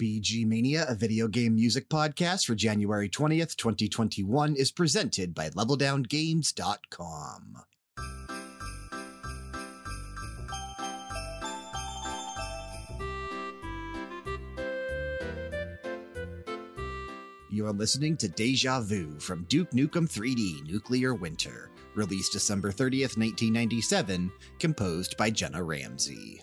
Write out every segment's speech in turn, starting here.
VGMania, a video game music podcast for January 20th, 2021, is presented by LevelDownGames.com. You are listening to Deja Vu from Duke Nukem 3D Nuclear Winter, released December 30th, 1997, composed by Jenna Ramsey.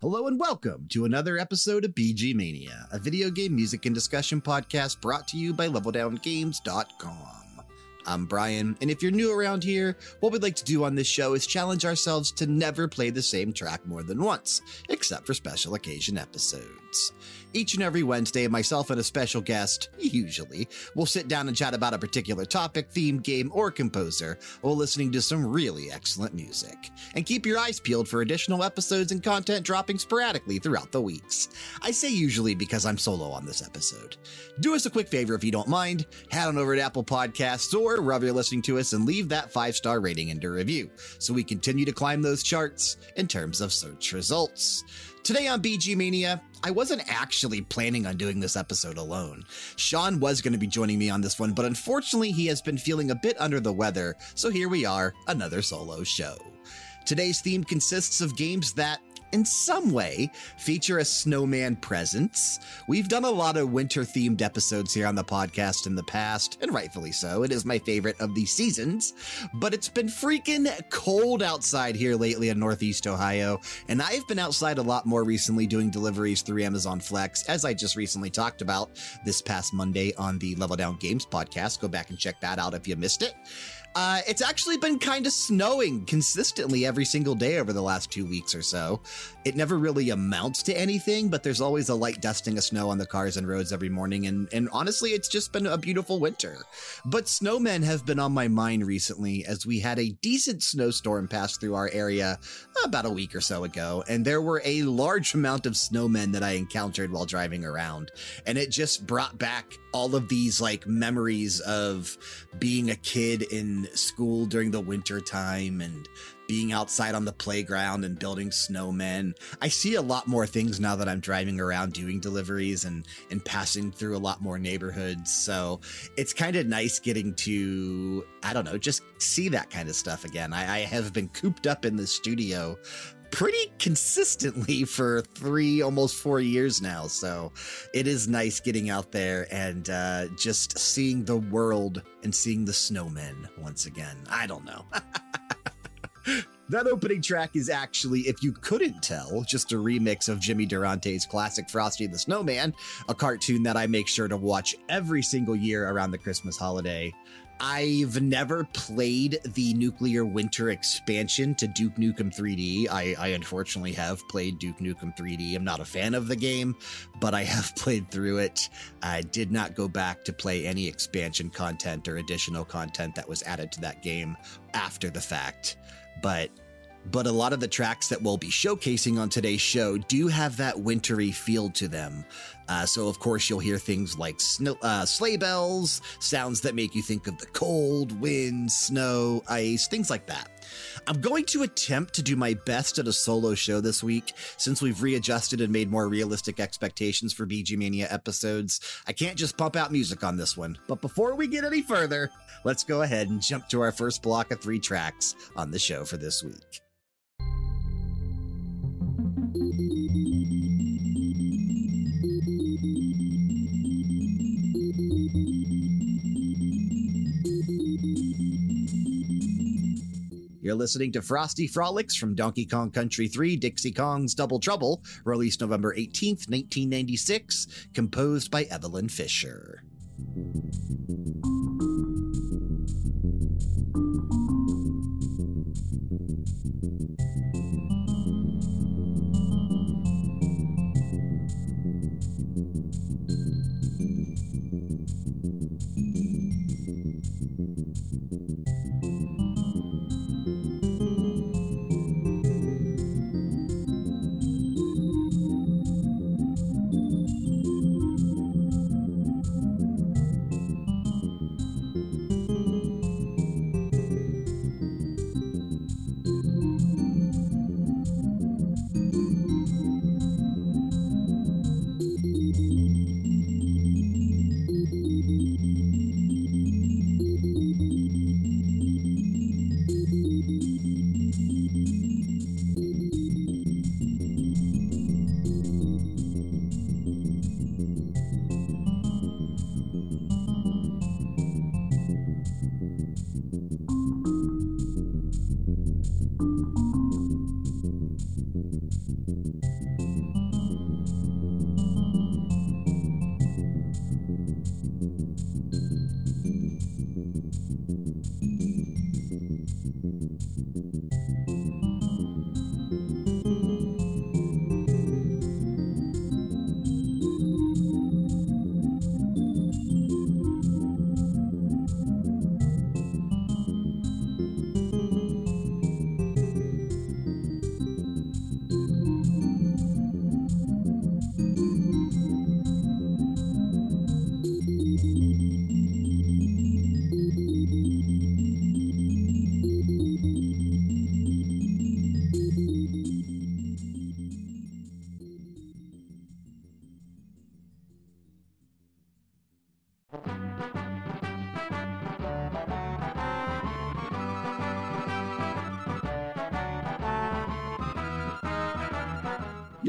Hello and welcome to another episode of VGMania, a video game music and discussion podcast brought to you by LevelDownGames.com. I'm Brian, and if you're new around here, what we'd like to do on this show is challenge ourselves to never play the same track more than once, except for special occasion episodes. Each and every Wednesday, myself and a special guest, usually, will sit down and chat about a particular topic, theme, game, or composer while listening to some really excellent music. And keep your eyes peeled for additional episodes and content dropping sporadically throughout the weeks. I say usually because I'm solo on this episode. Do us a quick favor if you don't mind, head on over to Apple Podcasts or wherever you're listening to us and leave that five star rating and a review so we continue to climb those charts in terms of search results. Today on VGMania, I wasn't actually planning on doing this episode alone. Sean was going to be joining me on this one, but unfortunately, he has been feeling a bit under the weather, so here we are, another solo show. Today's theme consists of games that in some way feature a snowman presence. We've done a lot of winter themed episodes here on the podcast in the past, and rightfully so. It is my favorite of the seasons, but it's been freaking cold outside here lately in Northeast Ohio, and I've been outside a lot more recently doing deliveries through Amazon Flex, as I just recently talked about this past Monday on the Level Down Games podcast. Go back and check that out if you missed it. Uh, it's actually been kind of snowing consistently every single day over the last two weeks or so. It never really amounts to anything, but there's always a light dusting of snow on the cars and roads every morning. And, and honestly, it's just been a beautiful winter. But snowmen have been on my mind recently as we had a decent snowstorm pass through our area about a week or so ago. And there were a large amount of snowmen that I encountered while driving around. And it just brought back all of these like memories of being a kid in school during the winter time and being outside on the playground and building snowmen. I see a lot more things now that I'm driving around doing deliveries and, and passing through a lot more neighborhoods. So it's kind of nice getting to, I don't know, just see that kind of stuff again. I, I have been cooped up in the studio pretty consistently for three, almost four years now. So it is nice getting out there and uh, just seeing the world and seeing the snowmen once again. I don't know. That opening track is actually, if you couldn't tell, just a remix of Jimmy Durante's classic Frosty the Snowman, a cartoon that I make sure to watch every single year around the Christmas holiday. I've never played the Nuclear Winter expansion to Duke Nukem 3D. I, I, unfortunately have played Duke Nukem 3D. I'm not a fan of the game, but I have played through it. I did not go back to play any expansion content or additional content that was added to that game after the fact but but a lot of the tracks that we'll be showcasing on today's show do have that wintry feel to them. Uh, so, of course, you'll hear things like snow, uh, sleigh bells, sounds that make you think of the cold, wind, snow, ice, things like that. I'm going to attempt to do my best at a solo show this week since we've readjusted and made more realistic expectations for VGMania episodes. I can't just pump out music on this one. But before we get any further, let's go ahead and jump to our first block of three tracks on the show for this week. You're listening to Frosty Frolics from Donkey Kong Country 3 Dixie Kong's Double Trouble, released November 18th, 1996, composed by Eveline Fischer.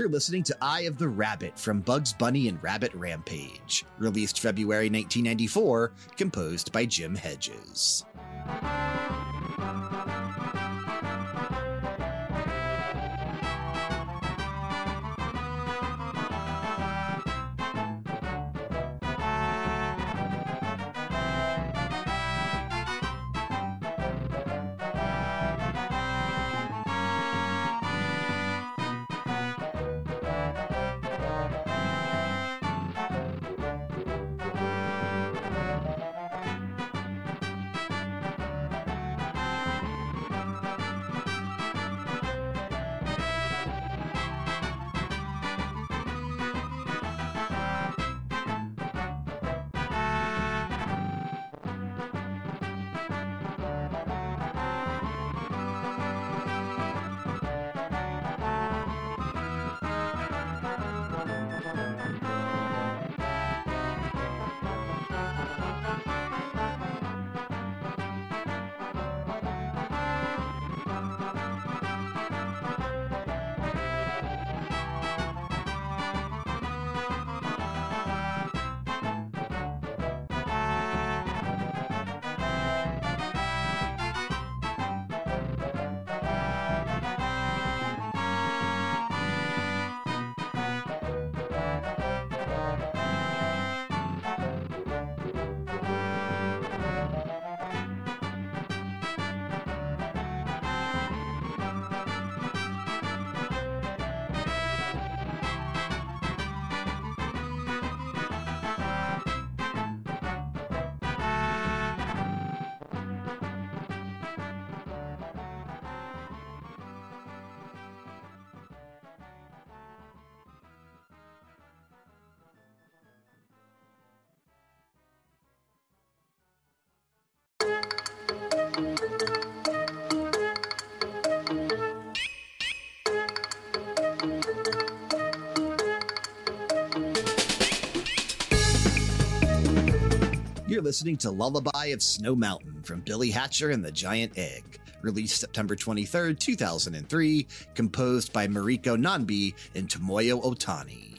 You're listening to Eye of the Rabbit from Bugs Bunny and Rabbit Rampage, released February 1994, composed by Jim Hedges. You're listening to Lullaby of Snow Mountain from Billy Hatcher and the Giant Egg, released September 23, 2003, composed by Mariko Nanba and Tomoya Ohtani.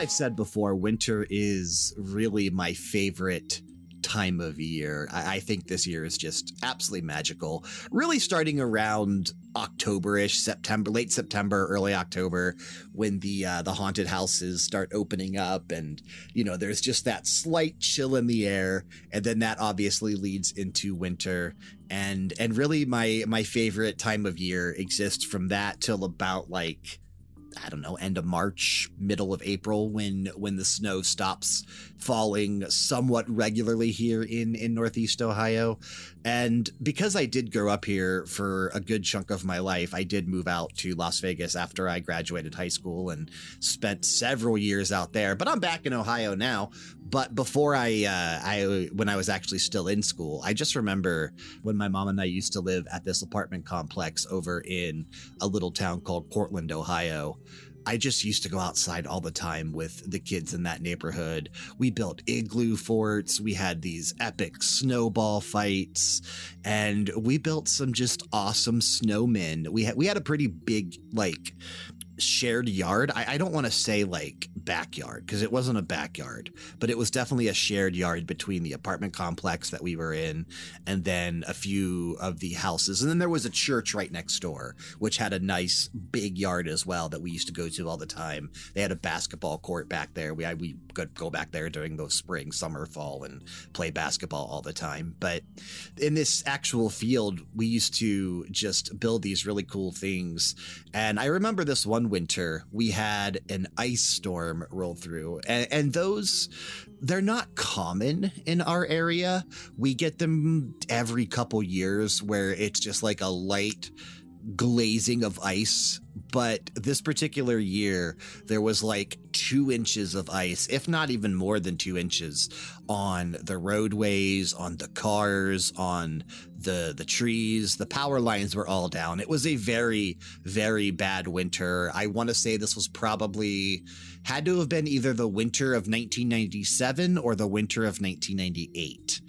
I've said before, winter is really my favorite time of year. I, I think this year is just absolutely magical. Really starting around October-ish, September, late September, early October, when the uh, the haunted houses start opening up, and you know there's just that slight chill in the air, and then that obviously leads into winter, and and really my my favorite time of year exists from that till about like I don't know, end of March, middle of April when when the snow stops falling somewhat regularly here in in Northeast Ohio. And because I did grow up here for a good chunk of my life, I did move out to Las Vegas after I graduated high school and spent several years out there. But I'm back in Ohio now. But before I, uh, I when I was actually still in school, I just remember when my mom and I used to live at this apartment complex over in a little town called Portland, Ohio. I just used to go outside all the time with the kids in that neighborhood. We built igloo forts. We had these epic snowball fights and we built some just awesome snowmen. We had, we had a pretty big, like, shared yard. I, I don't want to say like backyard because it wasn't a backyard, but it was definitely a shared yard between the apartment complex that we were in and then a few of the houses. And then there was a church right next door, which had a nice big yard as well that we used to go to all the time. They had a basketball court back there. We, I, we could go back there during those spring, summer, fall and play basketball all the time. But in this actual field, we used to just build these really cool things. And I remember this one winter, we had an ice storm roll through, and, and those they're not common in our area. We get them every couple years where it's just like a light glazing of ice. But this particular year, there was like two inches of ice, if not even more than two inches, on the roadways, on the cars, on the the trees. The power lines were all down. It was a very, very bad winter. I want to say this was probably had to have been either the winter of 1997 or the winter of 1998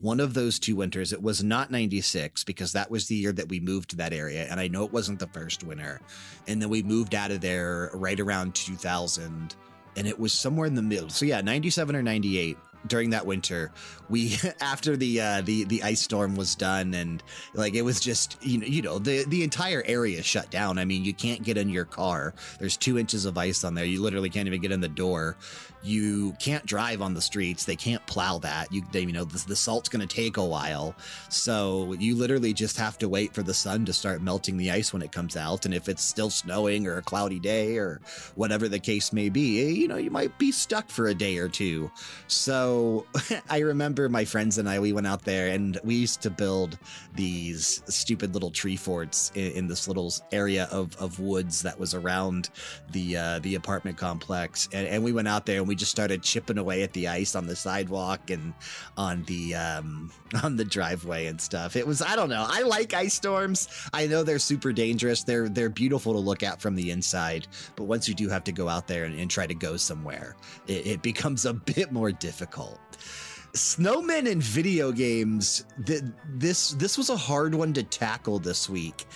one of those two winters. It was not 96 because that was the year that we moved to that area. And I know it wasn't the first winter. And then we moved out of there right around 2000 and it was somewhere in the middle. So yeah, 97 or 98 during that winter we after the uh the the ice storm was done and like it was just you know you know the the entire area shut down i mean you can't get in your car there's two inches of ice on there you literally can't even get in the door you can't drive on the streets. They can't plow that. You they, you know the, the salt's going to take a while. So you literally just have to wait for the sun to start melting the ice when it comes out. And if it's still snowing or a cloudy day or whatever the case may be you know you might be stuck for a day or two. So I remember my friends and I, we went out there and we used to build these stupid little tree forts in, in this little area of, of woods that was around the uh, the apartment complex. And, and we went out there and we just started chipping away at the ice on the sidewalk and on the um, on the driveway and stuff. It was I don't know. I like ice storms. I know they're super dangerous. They're they're beautiful to look at from the inside, but once you do have to go out there and, and try to go somewhere, it, it becomes a bit more difficult. Snowmen in video games. Th this this was a hard one to tackle this week.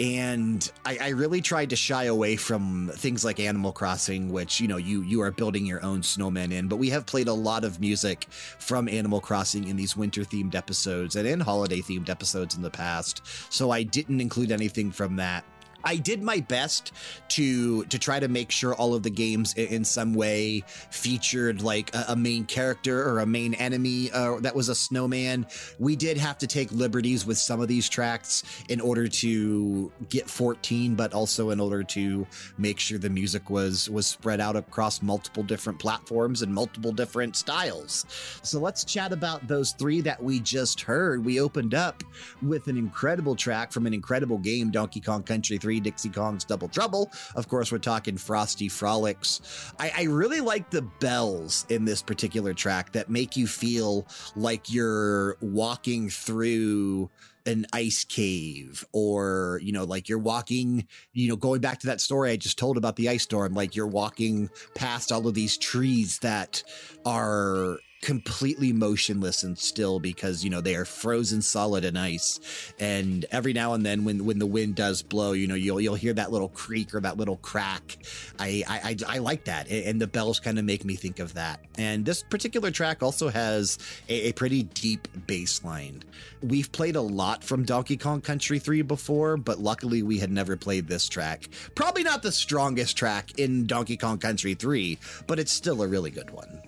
And I, I, really tried to shy away from things like Animal Crossing, which, you know, you, you are building your own snowman in. But we have played a lot of music from Animal Crossing in these winter themed episodes and in holiday themed episodes in the past. So I didn't include anything from that. I did my best to to try to make sure all of the games in, some way featured like a, a, main character or a main enemy uh, that was a snowman. We did have to take liberties with some of these tracks in order to get 14, but also in order to make sure the music was was spread out across multiple different platforms and multiple different styles. So let's chat about those three that we just heard. We opened up with an incredible track from an incredible game, Donkey Kong Country 3 Dixie Kong's Double Trouble. Of course, we're talking Frosty Frolics. I, I really like the bells in this particular track that make you feel like you're walking through an ice cave or you know like you're walking you know going back to that story i just told about the ice storm like you're walking past all of these trees that are completely motionless and still because you know they are frozen solid in ice. And every now and then when when the wind does blow you know you'll you'll hear that little creak or that little crack. I i i, I like that. And the bells kind of make me think of that. And this particular track also has a, a pretty deep bass line. We've played a lot from donkey kong country 3 before but luckily we had never played this track. Probably not the strongest track in donkey kong country 3 but it's still a really good one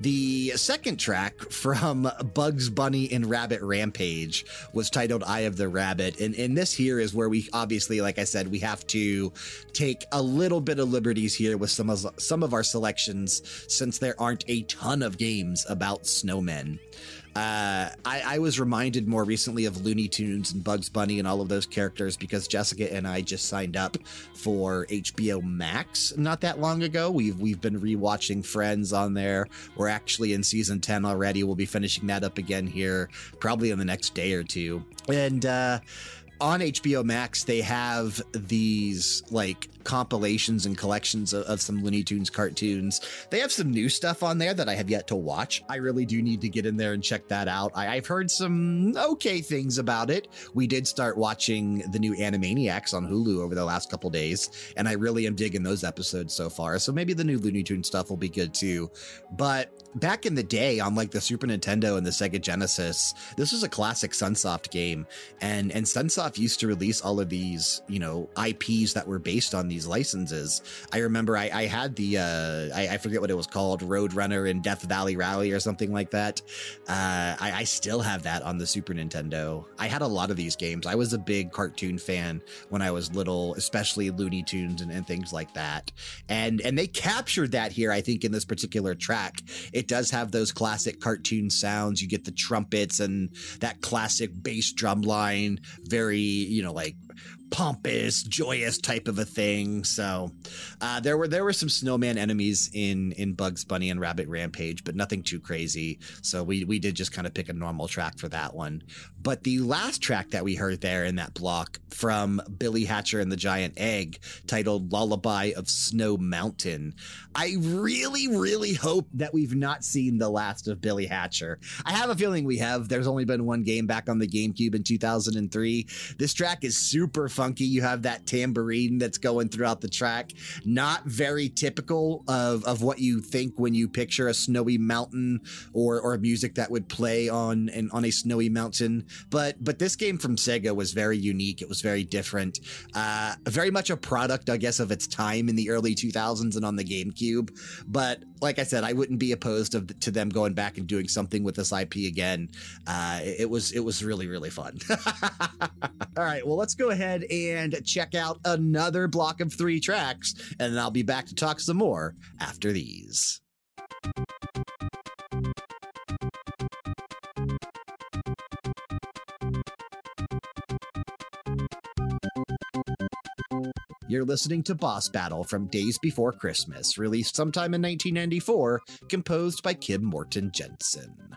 the second track from Bugs Bunny and Rabbit Rampage was titled Eye of the Rabbit. And, and this here is where we obviously, like I said, we have to take a little bit of liberties here with some of, some of our selections since there aren't a ton of games about snowmen. Uh, I, I, was reminded more recently of Looney Tunes and Bugs Bunny and all of those characters because Jessica and I just signed up for HBO Max not that long ago. We've we've been rewatching Friends on there. We're actually in season ten already. We'll be finishing that up again here probably in the next day or two. And uh, on HBO Max, they have these like compilations and collections of, of, some Looney Tunes cartoons. They have some new stuff on there that I have yet to watch. I really do need to get in there and check that out. I, have heard some okay things about it. We did start watching the new Animaniacs on Hulu over the last couple days, and I really am digging those episodes so far. So maybe the new Looney Tunes stuff will be good too. But back in the day on like the Super Nintendo and the Sega Genesis, this was a classic Sunsoft game. And, and Sunsoft used to release all of these, you know, IPs that were based on these licenses. I remember I, I had the, uh, I, I, forget what it was called, Roadrunner and Death Valley Rally or something like that. Uh, I, I still have that on the Super Nintendo. I had a lot of these games. I was a big cartoon fan when I was little, especially Looney Tunes and, and things like that. And, and they captured that here, I think, in this particular track. It does have those classic cartoon sounds. You get the trumpets and that classic bass drum line, very, you know, like pompous, joyous type of a thing. So uh, there were there were some snowman enemies in in Bugs Bunny and Rabbit Rampage, but nothing too crazy. So we we did just kind of pick a normal track for that one. But the last track that we heard there in that block from Billy Hatcher and the Giant Egg, titled "Lullaby of Snow Mountain," I really really hope that we've not seen the last of Billy Hatcher. I have a feeling we have. There's only been one game back on the GameCube in 2003. This track is super funky. You have that tambourine that's going throughout the track. Not very typical of, of what you think when you picture a snowy mountain or, or music that would play on, in, on a snowy mountain. But, but this game from Sega was very unique. It was very different. Uh, very much a product, I guess, of its time in the early 2000s and on the GameCube. But like I said, I wouldn't be opposed of, to them going back and doing something with this IP again. Uh, it was, it was really, really fun. All right. Well, let's go ahead and check out another block of three tracks, and then I'll be back to talk some more after these. You're listening to Boss Battle from Days Before Christmas, released sometime in 1994, composed by Kim Morton Jensen.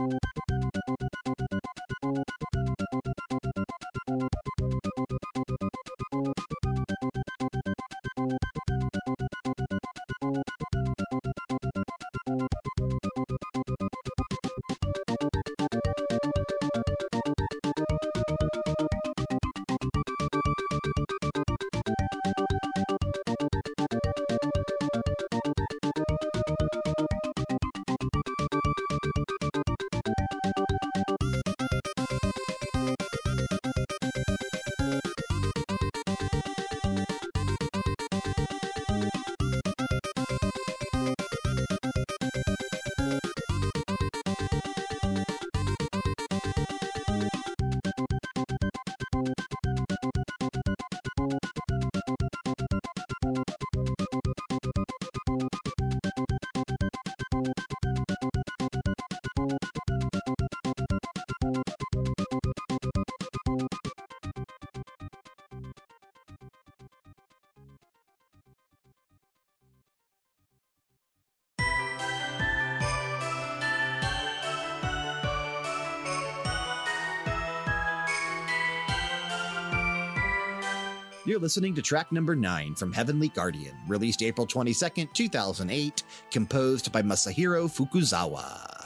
you You're listening to track number 9 from Heavenly Guardian, released April 22nd, 2008, composed by Masahiro Fukuzawa.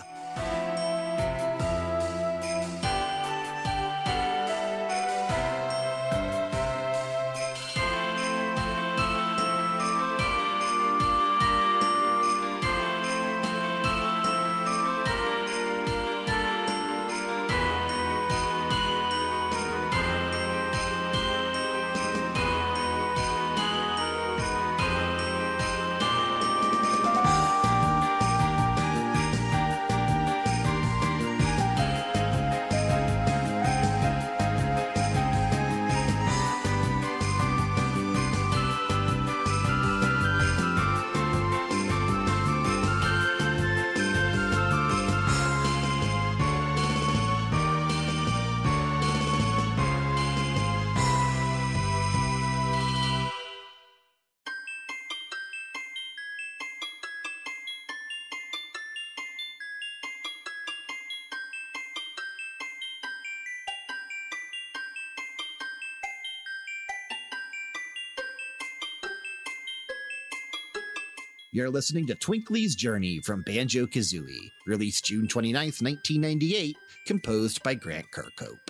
You're listening to Twinkly's Journey from Banjo Kazooie, released June 29, 1998, composed by Grant Kirkhope.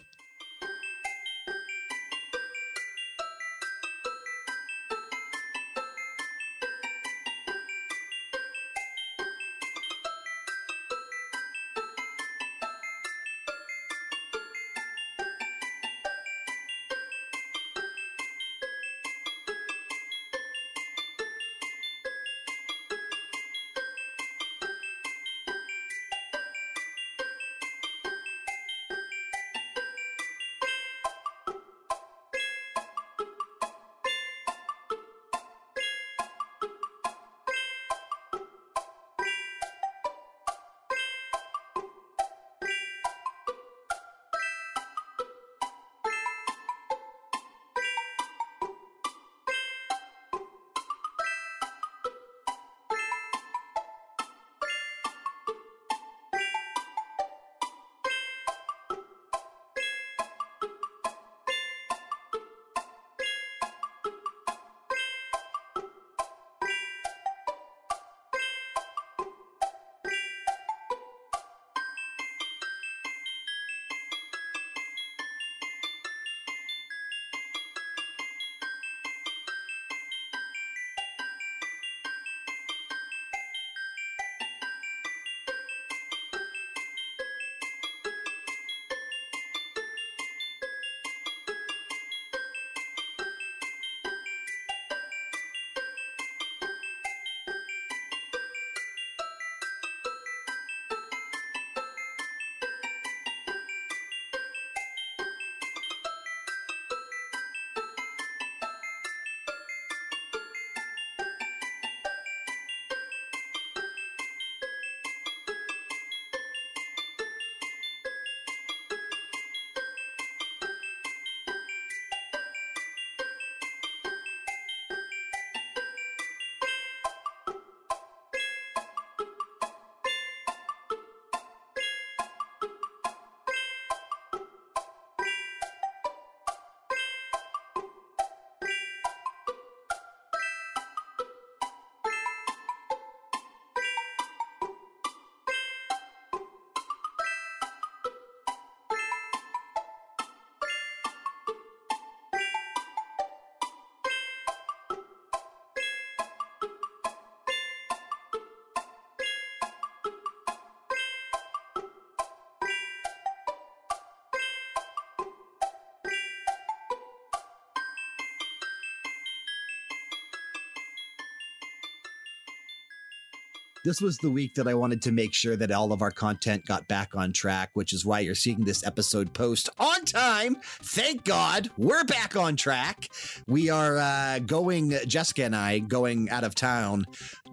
This was the week that I wanted to make sure that all of our content got back on track, which is why you're seeing this episode post on time. Thank God we're back on track. We are uh, going, Jessica and I, going out of town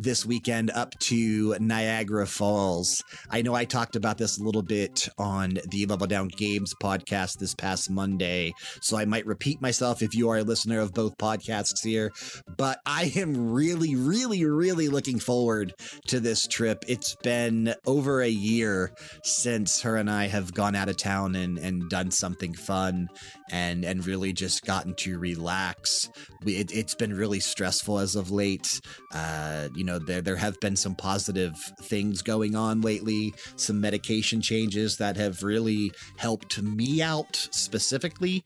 this weekend up to Niagara Falls. I know I talked about this a little bit on the Level Down Games podcast this past Monday, so I might repeat myself if you are a listener of both podcasts here, but I am really, really, really looking forward to this trip. It's been over a year since her and I have gone out of town and, and done something fun and and really just gotten to relax. We, it, has been really stressful as of late. Uh, you know, there there have been some positive things going on lately, some medication changes that have really helped me out specifically.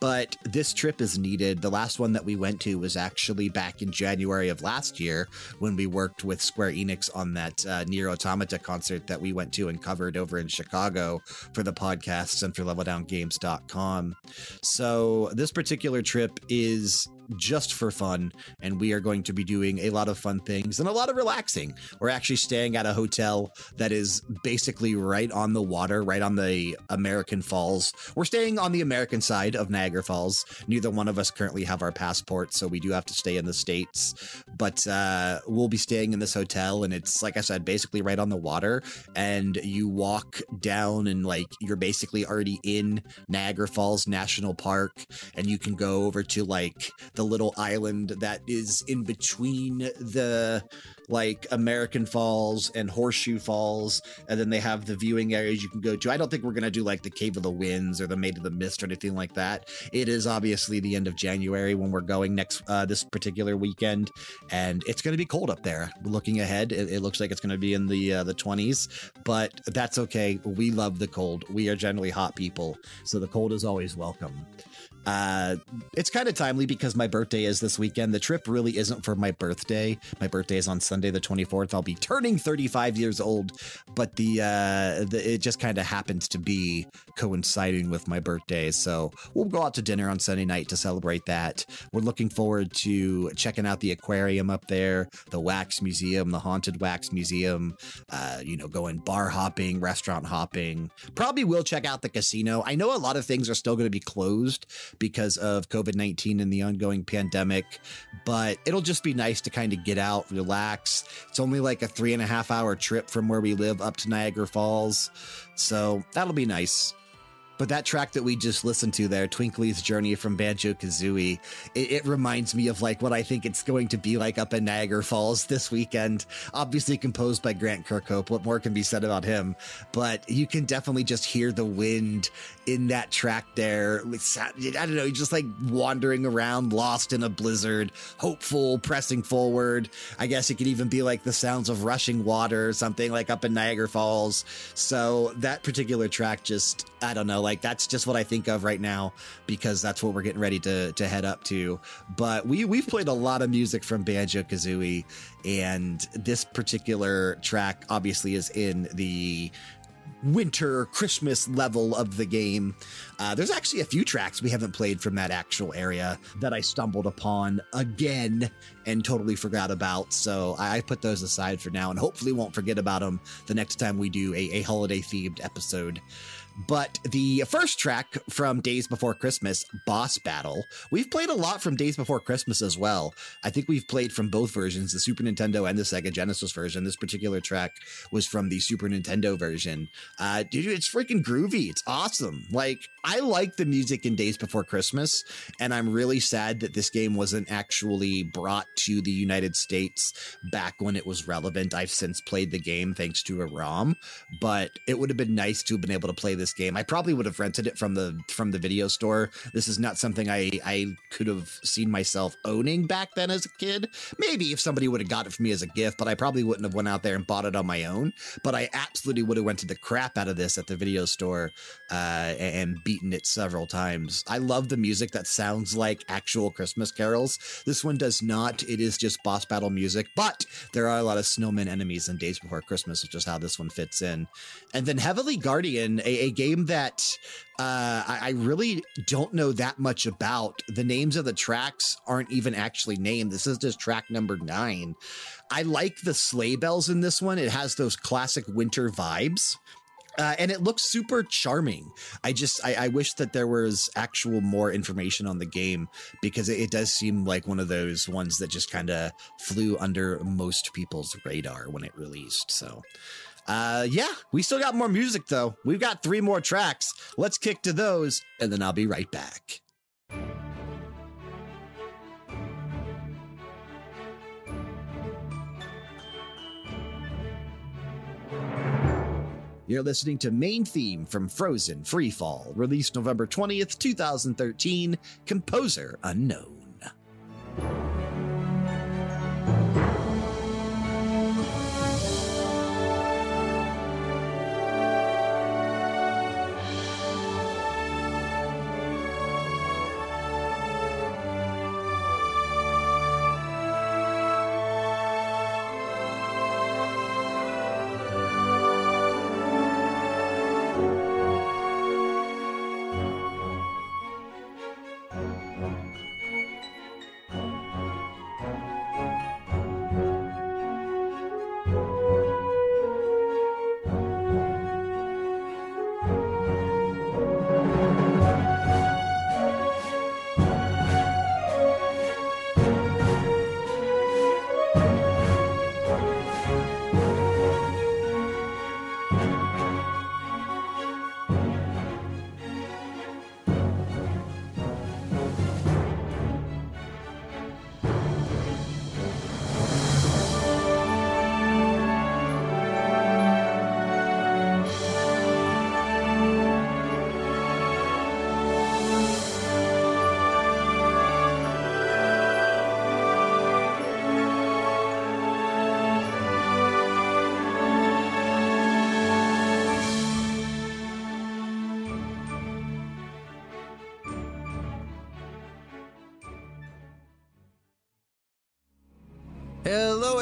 But this trip is needed. The last one that we went to was actually back in January of last year when we worked with Square Enix on that uh, Nier Automata concert that we went to and covered over in Chicago for the podcasts and for LevelDownGames.com. So this particular trip is just for fun, and we are going to be doing a lot of fun things and a lot of relaxing. We're actually staying at a hotel that is basically right on the water, right on the American Falls. We're staying on the American side of Niagara Falls. Neither one of us currently have our passports, so we do have to stay in the States. But uh, we'll be staying in this hotel, and it's, like I said, basically right on the water. And you walk down, and like you're basically already in Niagara Falls National Park, and you can go over to like the little island that is in between the like American Falls and Horseshoe Falls, and then they have the viewing areas you can go to. I don't think we're gonna do like the Cave of the Winds or the Maid of the Mist or anything like that. It is obviously the end of January when we're going next uh, this particular weekend, and it's gonna be cold up there. Looking ahead, it, it looks like it's gonna be in the uh, the 20s, but that's okay. We love the cold. We are generally hot people, so the cold is always welcome. Uh, it's kind of timely because my birthday is this weekend. The trip really isn't for my birthday. My birthday is on Sunday, the 24th. I'll be turning 35 years old, but the, uh, the it just kind of happens to be coinciding with my birthday. So we'll go out to dinner on Sunday night to celebrate that. We're looking forward to checking out the aquarium up there, the wax museum, the haunted wax museum, uh, you know, going bar hopping, restaurant hopping. Probably will check out the casino. I know a lot of things are still going to be closed because of COVID 19 and the ongoing pandemic. But it'll just be nice to kind of get out, relax. It's only like a three and a half hour trip from where we live up to Niagara Falls. So that'll be nice. But that track that we just listened to there, Twinkly's Journey from Banjo Kazooie, it, it, reminds me of like what I think it's going to be like up in Niagara Falls this weekend. Obviously composed by Grant Kirkhope. What more can be said about him? But you can definitely just hear the wind in that track there. I don't know, just like wandering around, lost in a blizzard, hopeful, pressing forward. I guess it could even be like the sounds of rushing water or something like up in Niagara Falls. So that particular track just, I don't know, like that's just what I think of right now because that's what we're getting ready to to head up to. But we we've played a lot of music from Banjo Kazooie, and this particular track obviously is in the winter Christmas level of the game. Uh, there's actually a few tracks we haven't played from that actual area that I stumbled upon again and totally forgot about. So I put those aside for now and hopefully won't forget about them the next time we do a, a holiday themed episode. But the first track from Days Before Christmas, Boss Battle, we've played a lot from Days Before Christmas as well. I think we've played from both versions, the Super Nintendo and the Sega Genesis version. This particular track was from the Super Nintendo version. Uh, dude, it's freaking groovy. It's awesome. Like, I like the music in Days Before Christmas, and I'm really sad that this game wasn't actually brought to the United States back when it was relevant. I've since played the game thanks to a ROM, but it would have been nice to have been able to play this this game. I probably would have rented it from the from the video store. This is not something I I could have seen myself owning back then as a kid. Maybe if somebody would have got it for me as a gift, but I probably wouldn't have went out there and bought it on my own. But I absolutely would have rented the crap out of this at the video store uh, and beaten it several times. I love the music that sounds like actual Christmas carols. This one does not. It is just boss battle music, but there are a lot of snowman enemies in Days Before Christmas, which is how this one fits in. And then Heavenly Guardian, a, a game that uh, I, I, really don't know that much about. The names of the tracks aren't even actually named. This is just track number nine. I like the sleigh bells in this one. It has those classic winter vibes. Uh, and it looks super charming. I just I, I, wish that there was actual more information on the game because it, it does seem like one of those ones that just kind of flew under most people's radar when it released. So, uh, yeah, we still got more music though. We've got three more tracks. Let's kick to those, and then I'll be right back. You're listening to Main Theme from Frozen Freefall, released November 20th, 2013, composer unknown.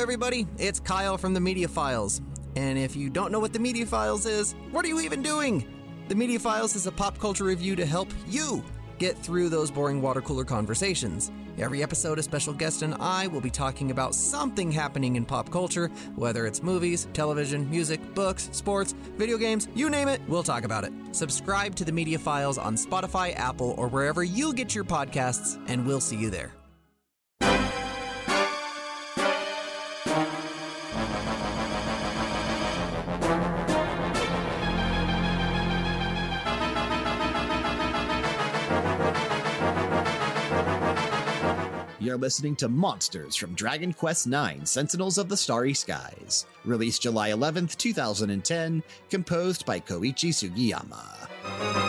Everybody. It's Kyle from the Media Files. And if you don't know what the Media Files is, what are you even doing? The Media Files is a pop culture review to help you get through those boring water cooler conversations. Every episode, a special guest and I will be talking about something happening in pop culture, whether it's movies, television, music, books, sports, video games, you name it, we'll talk about it. Subscribe to the Media Files on Spotify, Apple, or wherever you get your podcasts, and we'll see you there. You're listening to Monsters from Dragon Quest IX Sentinels of the Starry Skies, released July 11th, 2010, composed by Koichi Sugiyama.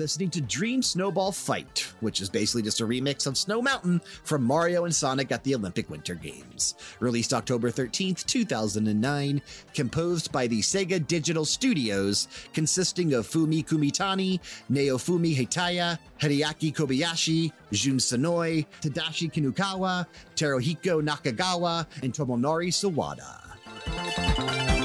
Listening to Dream Snowball Fight, which is basically just a remix of Snow Mountain from Mario and Sonic at the Olympic Winter Games. Released October 13th, 2009, composed by the Sega Digital Studios, consisting of Fumie Kumatani, Naofumi Hataya, Hideaki Kobayashi, Jun Senoue, Tadashi Kinukawa, Teruhiko Nakagawa, and Tomonori Sawada.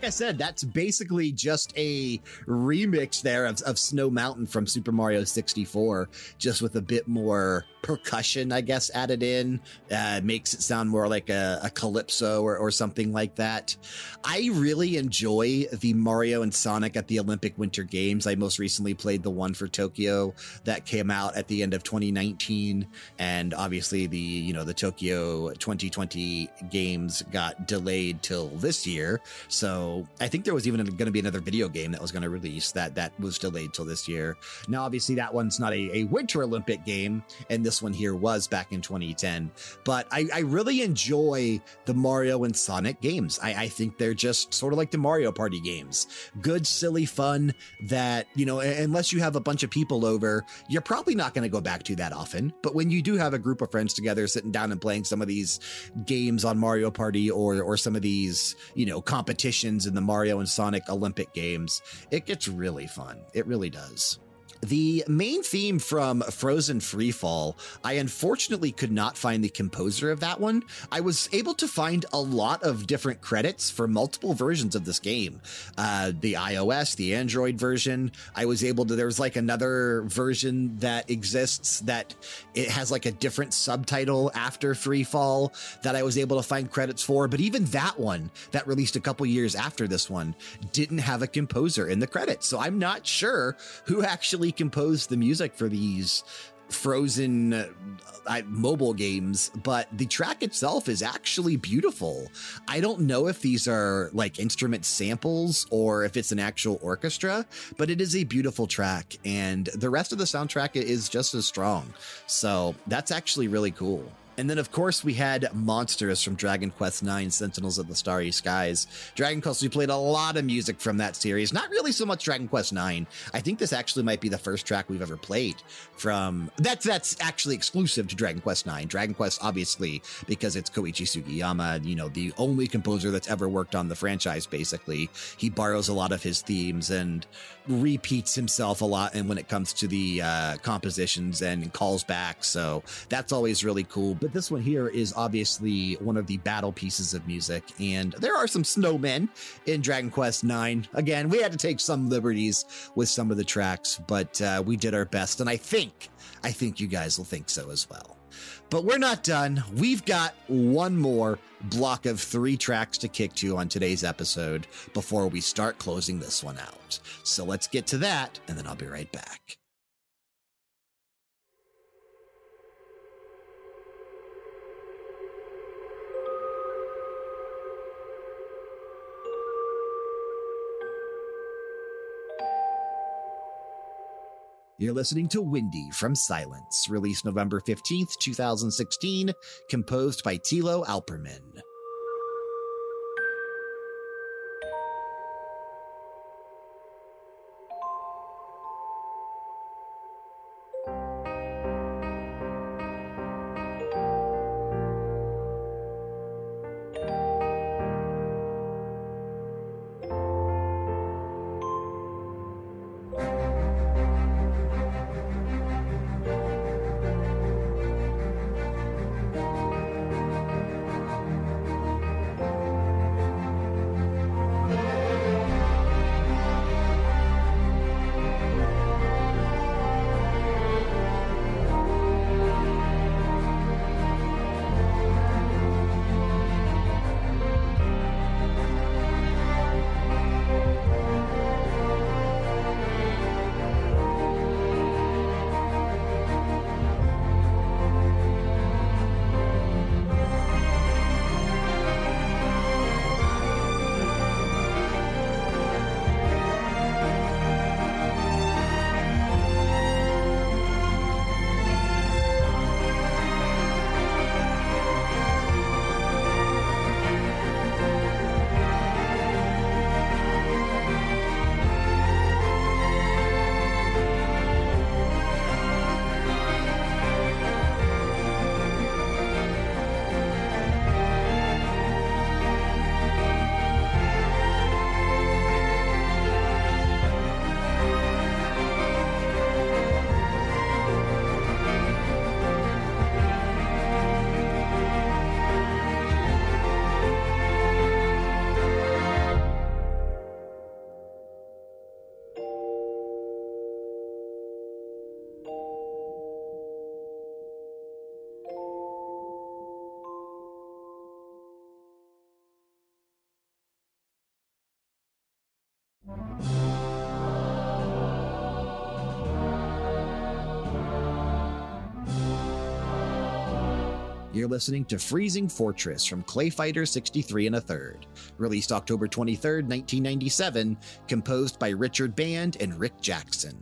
Like I said, that's basically just a remix there of, of Snow Mountain from Super Mario 64, just with a bit more percussion, I guess, added in. Uh, makes it sound more like a, a calypso or, or something like that. I really enjoy the Mario and Sonic at the Olympic Winter Games. I most recently played the one for Tokyo that came out at the end of 2019, and obviously the you know the Tokyo 2020 games got delayed till this year. So I think there was even going to be another video game that was going to release that that was delayed till this year. Now, obviously, that one's not a, a Winter Olympic game, and this one here was back in 2010. But I, I really enjoy the Mario and Sonic games. I, I think they're just sort of like the Mario Party games. Good, silly fun that, you know, unless you have a bunch of people over, you're probably not going to go back to that often. But when you do have a group of friends together sitting down and playing some of these games on Mario Party or, or some of these, you know, competitions in the Mario and Sonic Olympic games, it gets really fun. It really does. The main theme from Frozen Freefall, I unfortunately could not find the composer of that one. I was able to find a lot of different credits for multiple versions of this game. Uh, the iOS, the Android version. I was able to, there's like another version that exists that it has like a different subtitle after Freefall that I was able to find credits for. But even that one that released a couple years after this one didn't have a composer in the credits. So I'm not sure who actually composed the music for these frozen uh, mobile games, but the track itself is actually beautiful. I don't know if these are like instrument samples or if it's an actual orchestra, but it is a beautiful track, and the rest of the soundtrack is just as strong. So that's actually really cool. And then, of course, we had monsters from Dragon Quest IX Sentinels of the Starry Skies. Dragon Quest, we played a lot of music from that series. Not really so much Dragon Quest IX. I think this actually might be the first track we've ever played from that's that's actually exclusive to Dragon Quest IX. Dragon Quest, obviously, because it's Koichi Sugiyama, you know, the only composer that's ever worked on the franchise, basically. He borrows a lot of his themes and repeats himself a lot and when it comes to the uh, compositions and calls back. So that's always really cool. But this one here is obviously one of the battle pieces of music. And there are some snowmen in Dragon Quest IX. Again, we had to take some liberties with some of the tracks, but uh, we did our best. And I think, I think you guys will think so as well. But we're not done. We've got one more block of three tracks to kick to on today's episode before we start closing this one out. So let's get to that, and then I'll be right back. You're listening to Windy from Silence, released November 15th, 2016, composed by Tilo Alpermann. You're listening to Freezing Fortress from Clay Fighter 63 and a third, released October 23rd, 1997, composed by Richard Band and Rick Jackson.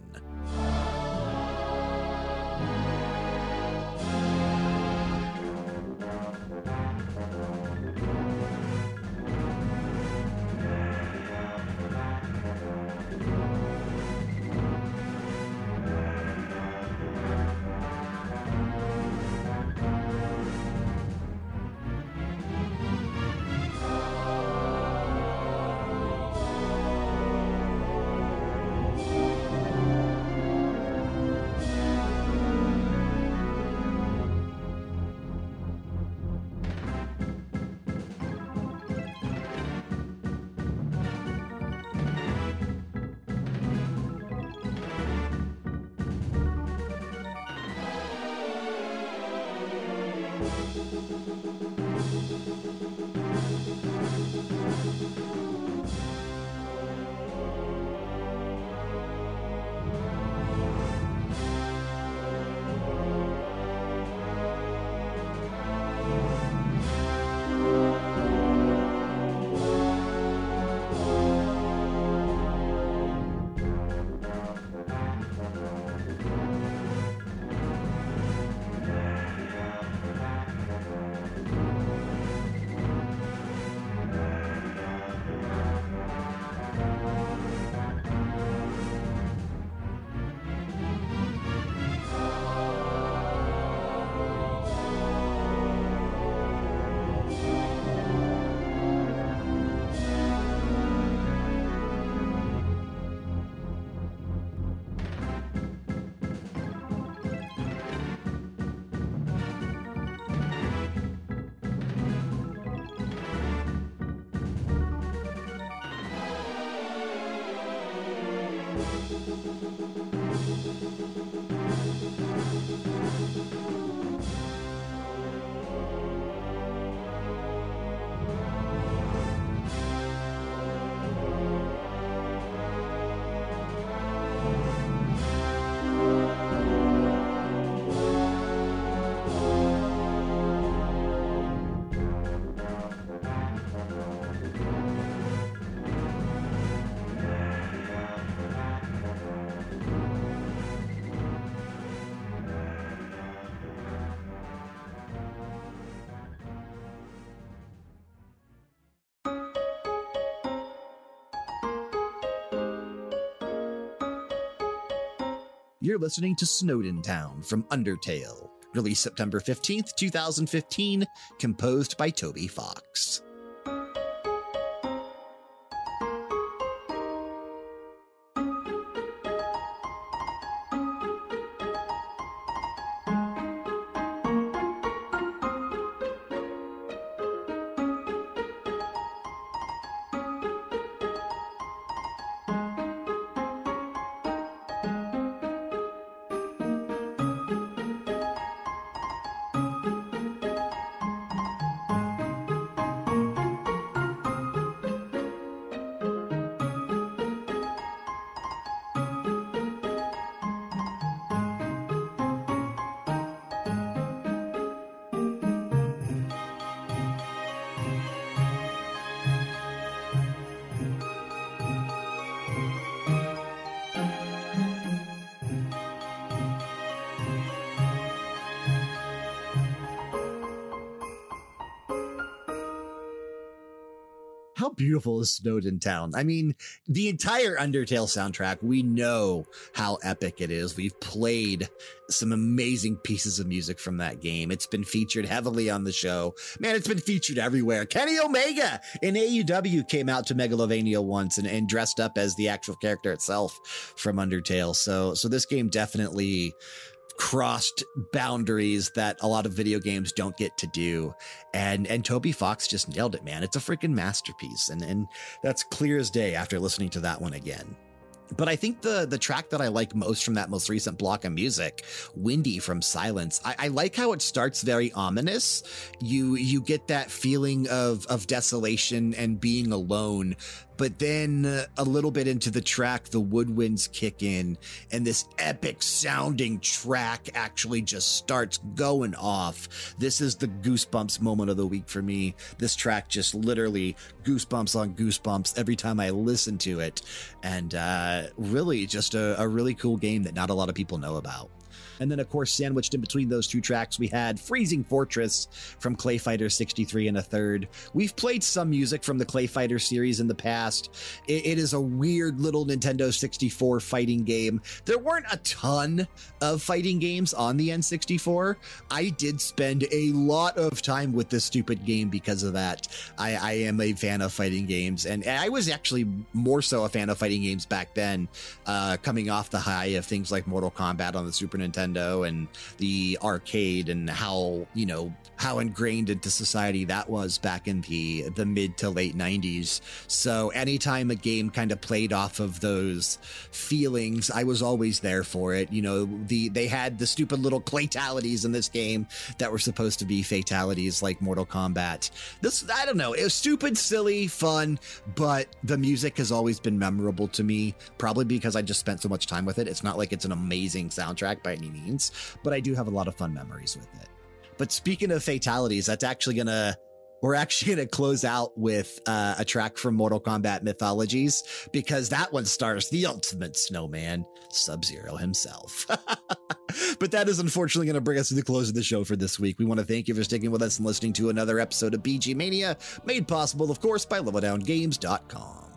You're listening to Snowdin Town from Undertale, released September 15th, 2015, composed by Toby Fox. How beautiful is Snowdin Town? I mean, the entire Undertale soundtrack, we know how epic it is. We've played some amazing pieces of music from that game. It's been featured heavily on the show. Man, it's been featured everywhere. Kenny Omega in AEW came out to Megalovania once and, and dressed up as the actual character itself from Undertale. So, so this game definitely crossed boundaries that a lot of video games don't get to do. And and Toby Fox just nailed it, man. It's a freaking masterpiece. And and that's clear as day after listening to that one again. But I think the the track that I like most from that most recent block of music, "Windy" from Silence, I, I, like how it starts very ominous. You you get that feeling of of desolation and being alone, but then uh, a little bit into the track, the woodwinds kick in, and this epic sounding track actually just starts going off. This is the goosebumps moment of the week for me. This track just literally goosebumps on goosebumps every time I listen to it. And uh, really, just a, a really cool game that not a lot of people know about. And then, of course, sandwiched in between those two tracks, we had Freezing Fortress from Clay Fighter 63 and a third. We've played some music from the Clay Fighter series in the past. it, it is a weird little Nintendo 64 fighting game. There weren't a ton of fighting games on the N64. I did spend a lot of time with this stupid game because of that. I, I am a fan of fighting games, and I was actually more so a fan of fighting games back then, uh, coming off the high of things like Mortal Kombat on the Super Nintendo Nintendo and the arcade and how, you know, how ingrained into society that was back in the the mid to late 90s. So anytime a game kind of played off of those feelings, I was always there for it. You know, the they had the stupid little claytalities in this game that were supposed to be fatalities like Mortal Kombat. This I don't know, it was stupid, silly, fun, but the music has always been memorable to me, probably because I just spent so much time with it. It's not like it's an amazing soundtrack by any means, but I do have a lot of fun memories with it. But speaking of fatalities, that's actually going to we're actually going to close out with uh, a track from Mortal Kombat Mythologies because that one stars the ultimate snowman, Sub Zero himself. but that is unfortunately going to bring us to the close of the show for this week. We want to thank you for sticking with us and listening to another episode of VGMania, made possible, of course, by LevelDownGames.com.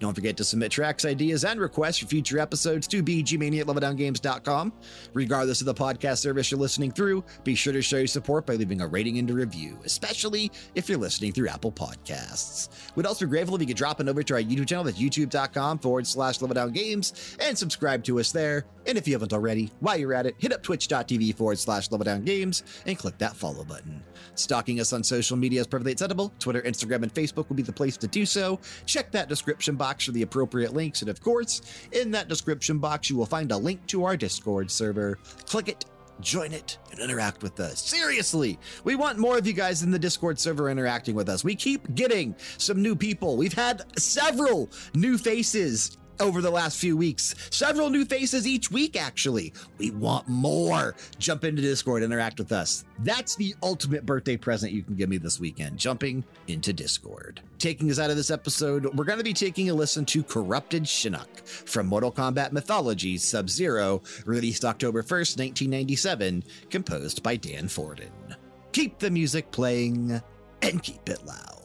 Don't forget to submit tracks, ideas, and requests for future episodes to vgmania at leveldowngames.com. Regardless of the podcast service you're listening through, be sure to show your support by leaving a rating and a review, especially if you're listening through Apple Podcasts. We'd also be grateful if you could drop in over to our YouTube channel, that's youtube.com forward slash leveldowngames, and subscribe to us there. And if you haven't already, while you're at it, hit up twitch.tv forward slash leveldowngames and click that follow button. Stalking us on social media is perfectly acceptable. Twitter, Instagram, and Facebook will be the place to do so. Check that description box for the appropriate links. And of course, in that description box, you will find a link to our Discord server. Click it, join it, and interact with us. Seriously, we want more of you guys in the Discord server interacting with us. We keep getting some new people. We've had several new faces over the last few weeks. Several new faces each week, actually. We want more. Jump into Discord, interact with us. That's the ultimate birthday present you can give me this weekend, jumping into Discord. Taking us out of this episode, we're going to be taking a listen to Corrupted Shinnok from Mortal Kombat Mythology Sub Zero, released October 1st, 1997, composed by Dan Forden. Keep the music playing and keep it loud.